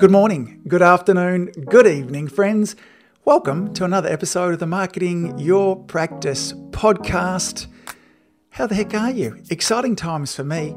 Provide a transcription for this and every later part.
Good morning, good afternoon, good evening, friends. Welcome to another episode of the Marketing Your Practice podcast. How the heck are you? Exciting times for me.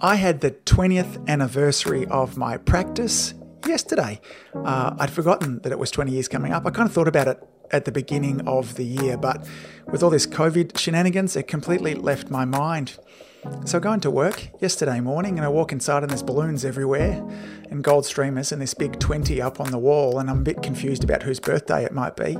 I had the 20th anniversary of my practice yesterday. Uh, I'd forgotten that it was 20 years coming up. I kind of thought about it at the beginning of the year, but with all this COVID shenanigans, it completely left my mind. So I go into work yesterday morning and I walk inside and there's balloons everywhere and gold streamers and this big 20 up on the wall and I'm a bit confused about whose birthday it might be.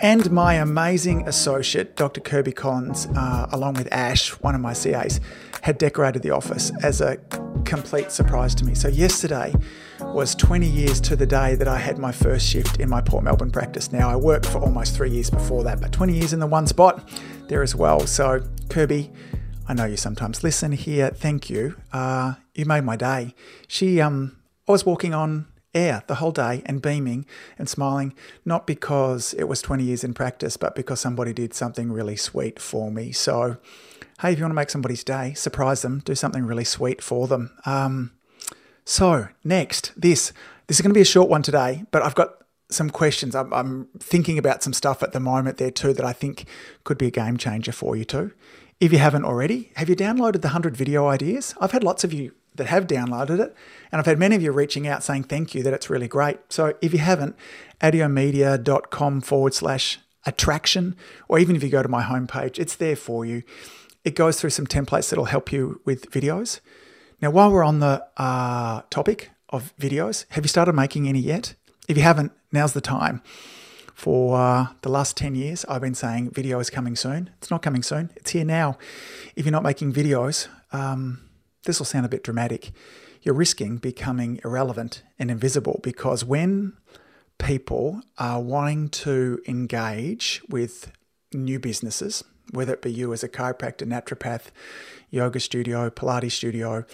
And my amazing associate, Dr. Kirby Collins, uh, along with Ash, one of my CAs, had decorated the office as a complete surprise to me. So yesterday was 20 years to the day that I had my first shift in my Port Melbourne practice. Now I worked for almost three years before that, but 20 years in the one spot there as well. So Kirby, I know you sometimes listen here. Thank you. Uh, you made my day. She, um, I was walking on air the whole day and beaming and smiling, not because it was 20 years in practice, but because somebody did something really sweet for me. So, hey, if you want to make somebody's day, surprise them, do something really sweet for them. Um, so, next, this. This is going to be a short one today, but I've got some questions. I'm, I'm thinking about some stuff at the moment there too that I think could be a game changer for you too. If you haven't already, have you downloaded the 100 video ideas? I've had lots of you that have downloaded it, and I've had many of you reaching out saying thank you that it's really great. So if you haven't, adiomedia.com forward slash attraction, or even if you go to my homepage, it's there for you. It goes through some templates that'll help you with videos. Now, while we're on the uh, topic of videos, have you started making any yet? If you haven't, now's the time. For uh, the last 10 years, I've been saying video is coming soon. It's not coming soon, it's here now. If you're not making videos, um, this will sound a bit dramatic. You're risking becoming irrelevant and invisible because when people are wanting to engage with new businesses, whether it be you as a chiropractor, naturopath, yoga studio, Pilates studio,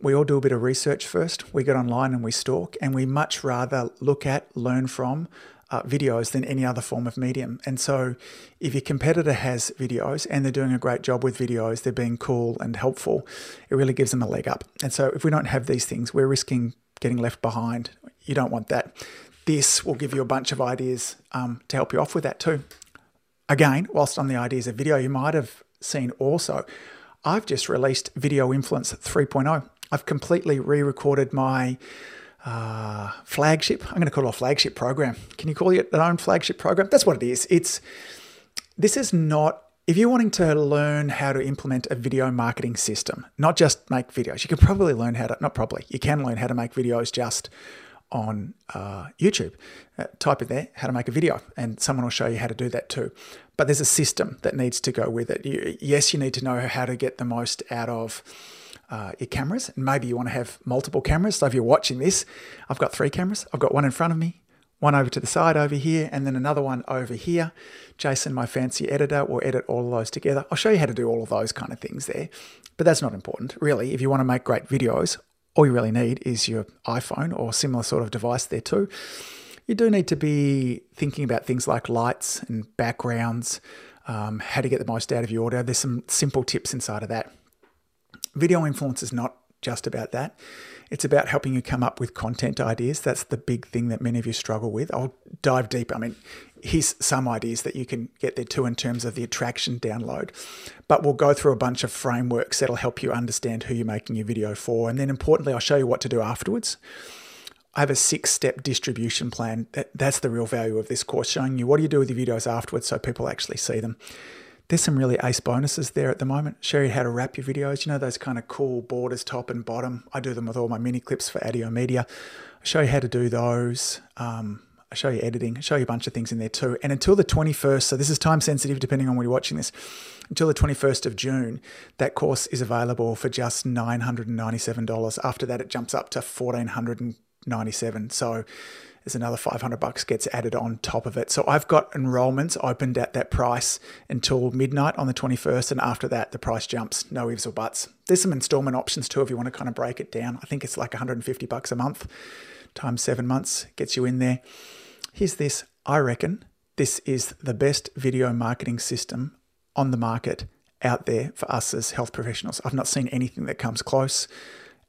we all do a bit of research first. We get online and we stalk, and we much rather look at, learn from, uh, videos than any other form of medium. And so, if your competitor has videos and they're doing a great job with videos, they're being cool and helpful, it really gives them a leg up. And so, if we don't have these things, we're risking getting left behind. You don't want that. This will give you a bunch of ideas um, to help you off with that too. Again, whilst on the ideas of video, you might have seen also, I've just released Video Influence 3.0. I've completely re recorded my uh, flagship. I'm going to call it a flagship program. Can you call it an own flagship program? That's what it is. It's this is not if you're wanting to learn how to implement a video marketing system, not just make videos. You can probably learn how to not probably you can learn how to make videos just on uh, YouTube. Uh, type in there how to make a video, and someone will show you how to do that too. But there's a system that needs to go with it. You, yes, you need to know how to get the most out of uh, your cameras. And maybe you want to have multiple cameras. So if you're watching this, I've got three cameras. I've got one in front of me, one over to the side over here, and then another one over here. Jason, my fancy editor, will edit all of those together. I'll show you how to do all of those kind of things there. But that's not important, really. If you want to make great videos, all you really need is your iPhone or similar sort of device there too. You do need to be thinking about things like lights and backgrounds, um, how to get the most out of your audio. There's some simple tips inside of that. Video influence is not just about that. It's about helping you come up with content ideas. That's the big thing that many of you struggle with. I'll dive deep. I mean, here's some ideas that you can get there too in terms of the attraction download. But we'll go through a bunch of frameworks that'll help you understand who you're making your video for. And then importantly, I'll show you what to do afterwards. I have a six step distribution plan. That, that's the real value of this course, showing you what do you do with your videos afterwards so people actually see them. There's some really ace bonuses there at the moment. Show you how to wrap your videos. You know those kind of cool borders, top and bottom. I do them with all my mini clips for Adio Media. I show you how to do those. Um, I show you editing. I show you a bunch of things in there too. And until the 21st, so this is time sensitive depending on when you're watching this. Until the 21st of June, that course is available for just $997. After that, it jumps up to 1497 So there's another 500 bucks gets added on top of it. So I've got enrollments opened at that price until midnight on the 21st, and after that, the price jumps, no ifs or buts. There's some installment options too if you want to kind of break it down. I think it's like 150 bucks a month times seven months gets you in there. Here's this I reckon this is the best video marketing system on the market out there for us as health professionals. I've not seen anything that comes close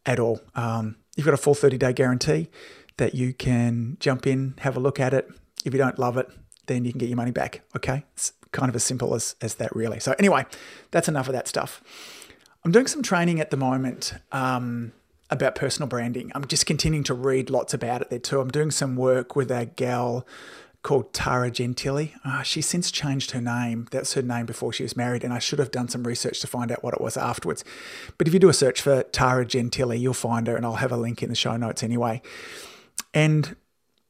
at all. Um, you've got a full 30 day guarantee that you can jump in, have a look at it. If you don't love it, then you can get your money back. Okay. It's kind of as simple as, as that, really. So, anyway, that's enough of that stuff. I'm doing some training at the moment um, about personal branding. I'm just continuing to read lots about it there too. I'm doing some work with a gal called Tara Gentile. Uh, she's since changed her name. That's her name before she was married, and I should have done some research to find out what it was afterwards. But if you do a search for Tara Gentile, you'll find her, and I'll have a link in the show notes anyway. And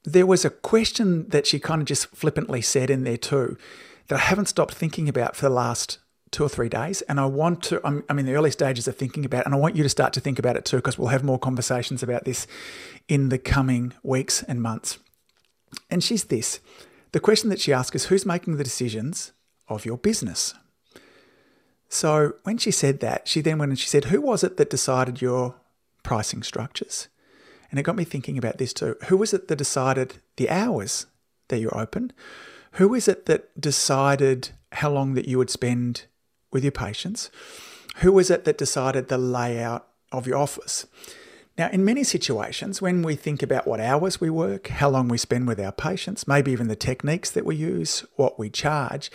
there was a question that she kind of just flippantly said in there too that I haven't stopped thinking about for the last two or three days. And I want to, I'm, I'm in the early stages of thinking about it, and I want you to start to think about it too, because we'll have more conversations about this in the coming weeks and months. And she's this the question that she asked is who's making the decisions of your business? So when she said that, she then went and she said, Who was it that decided your pricing structures? And it got me thinking about this too. Who was it that decided the hours that you're open? Who is it that decided how long that you would spend with your patients? Who was it that decided the layout of your office? Now, in many situations, when we think about what hours we work, how long we spend with our patients, maybe even the techniques that we use, what we charge,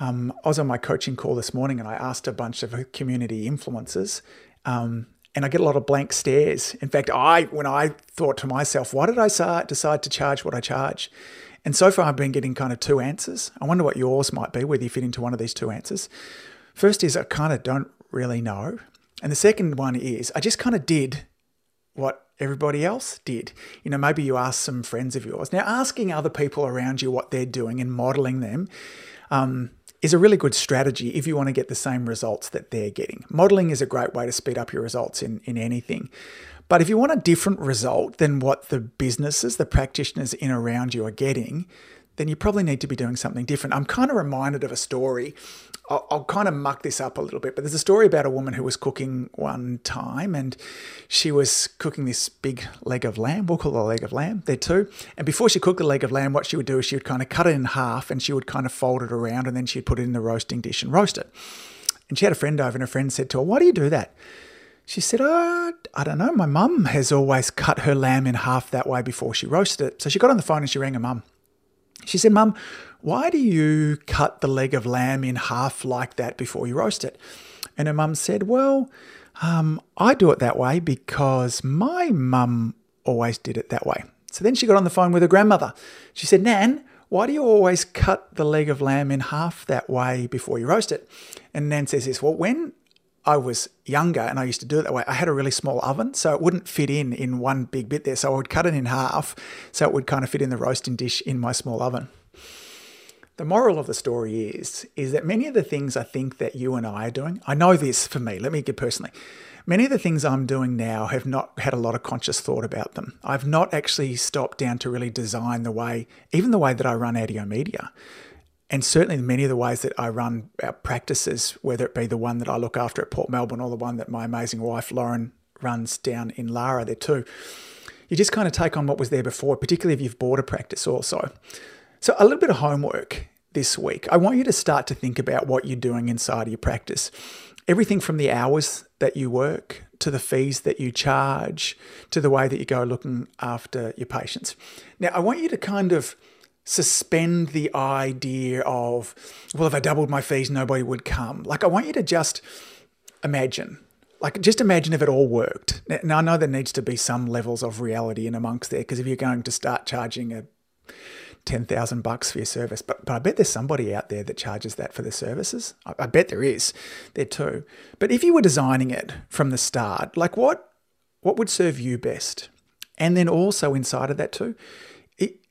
um, I was on my coaching call this morning and I asked a bunch of community influencers, um, and I get a lot of blank stares. In fact, I when I thought to myself, why did I decide to charge what I charge? And so far, I've been getting kind of two answers. I wonder what yours might be, whether you fit into one of these two answers. First is I kind of don't really know. And the second one is I just kind of did what everybody else did. You know, maybe you ask some friends of yours. Now, asking other people around you what they're doing and modeling them um, is a really good strategy if you want to get the same results that they're getting. Modeling is a great way to speed up your results in, in anything. But if you want a different result than what the businesses, the practitioners in around you are getting, then you probably need to be doing something different. I'm kind of reminded of a story. I'll, I'll, kind of muck this up a little bit, but there's a story about a woman who was cooking one time and she was cooking this big leg of lamb. We'll call it a leg of lamb there too. And before she cooked the leg of lamb, what she would do is she would kind of cut it in half and she would kind of fold it around and then she'd put it in the roasting dish and roast it. And she had a friend over and a friend said to her, Why do you do that? She said, oh, I don't know. My mum has always cut her lamb in half that way before she roasted it. So she got on the phone and she rang her mum. She said, Mum, why do you cut the leg of lamb in half like that before you roast it? And her mum said, Well, um, I do it that way because my mum always did it that way. So then she got on the phone with her grandmother. She said, Nan, why do you always cut the leg of lamb in half that way before you roast it? And Nan says this, Well, when I was younger and I used to do it that way, I had a really small oven, so it wouldn't fit in in one big bit there. So I would cut it in half so it would kind of fit in the roasting dish in my small oven. The moral of the story is is that many of the things I think that you and I are doing, I know this for me, let me get personally. Many of the things I'm doing now have not had a lot of conscious thought about them. I've not actually stopped down to really design the way, even the way that I run Adio Media and certainly many of the ways that I run our practices, whether it be the one that I look after at Port Melbourne or the one that my amazing wife Lauren runs down in Lara there too, you just kind of take on what was there before, particularly if you've bought a practice also. So a little bit of homework this week. I want you to start to think about what you're doing inside of your practice. Everything from the hours that you work to the fees that you charge to the way that you go looking after your patients. Now, I want you to kind of suspend the idea of, well, if I doubled my fees, nobody would come. Like, I want you to just imagine. Like, just imagine if it all worked. Now, I know there needs to be some levels of reality in amongst there, because if you're going to start charging a 10,000 bucks for your service, but, but I bet there's somebody out there that charges that for the services. I, I bet there is there too. But if you were designing it from the start, like what, what would serve you best? And then also inside of that too,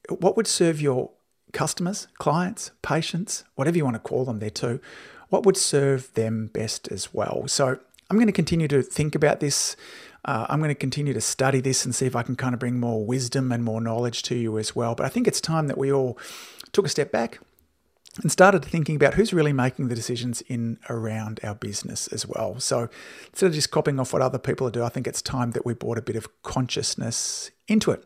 what would serve your customers, clients, patients, whatever you want to call them there too, what would serve them best as well. So I'm going to continue to think about this. Uh, I'm going to continue to study this and see if I can kind of bring more wisdom and more knowledge to you as well. But I think it's time that we all took a step back and started thinking about who's really making the decisions in around our business as well. So instead of just copying off what other people do, I think it's time that we brought a bit of consciousness into it.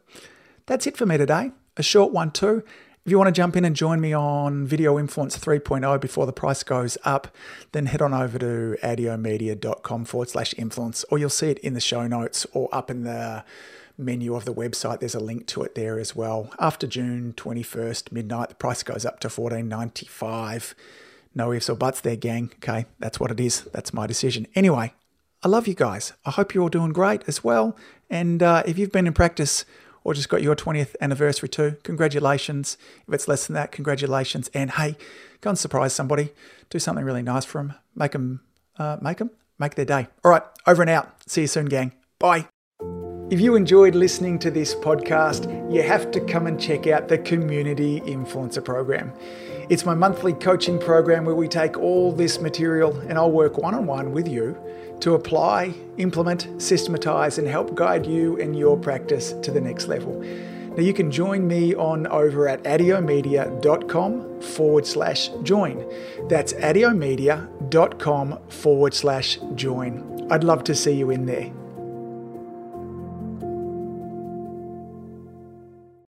That's it for me today a short one too. If you want to jump in and join me on Video Influence 3.0 before the price goes up, then head on over to adiomedia.com forward slash influence, or you'll see it in the show notes or up in the menu of the website, there's a link to it there as well. After June 21st, midnight, the price goes up to $14.95. No ifs or buts there, gang. Okay, that's what it is. That's my decision. Anyway, I love you guys. I hope you're all doing great as well. And uh, if you've been in practice or just got your 20th anniversary too, congratulations. If it's less than that, congratulations. And hey, go and surprise somebody. Do something really nice for them. Make them, uh, make them, make their day. All right, over and out. See you soon, gang. Bye. If you enjoyed listening to this podcast, you have to come and check out the Community Influencer Program. It's my monthly coaching program where we take all this material and I'll work one on one with you to apply, implement, systematize, and help guide you and your practice to the next level. Now, you can join me on over at adiomedia.com forward slash join. That's adiomedia.com forward slash join. I'd love to see you in there.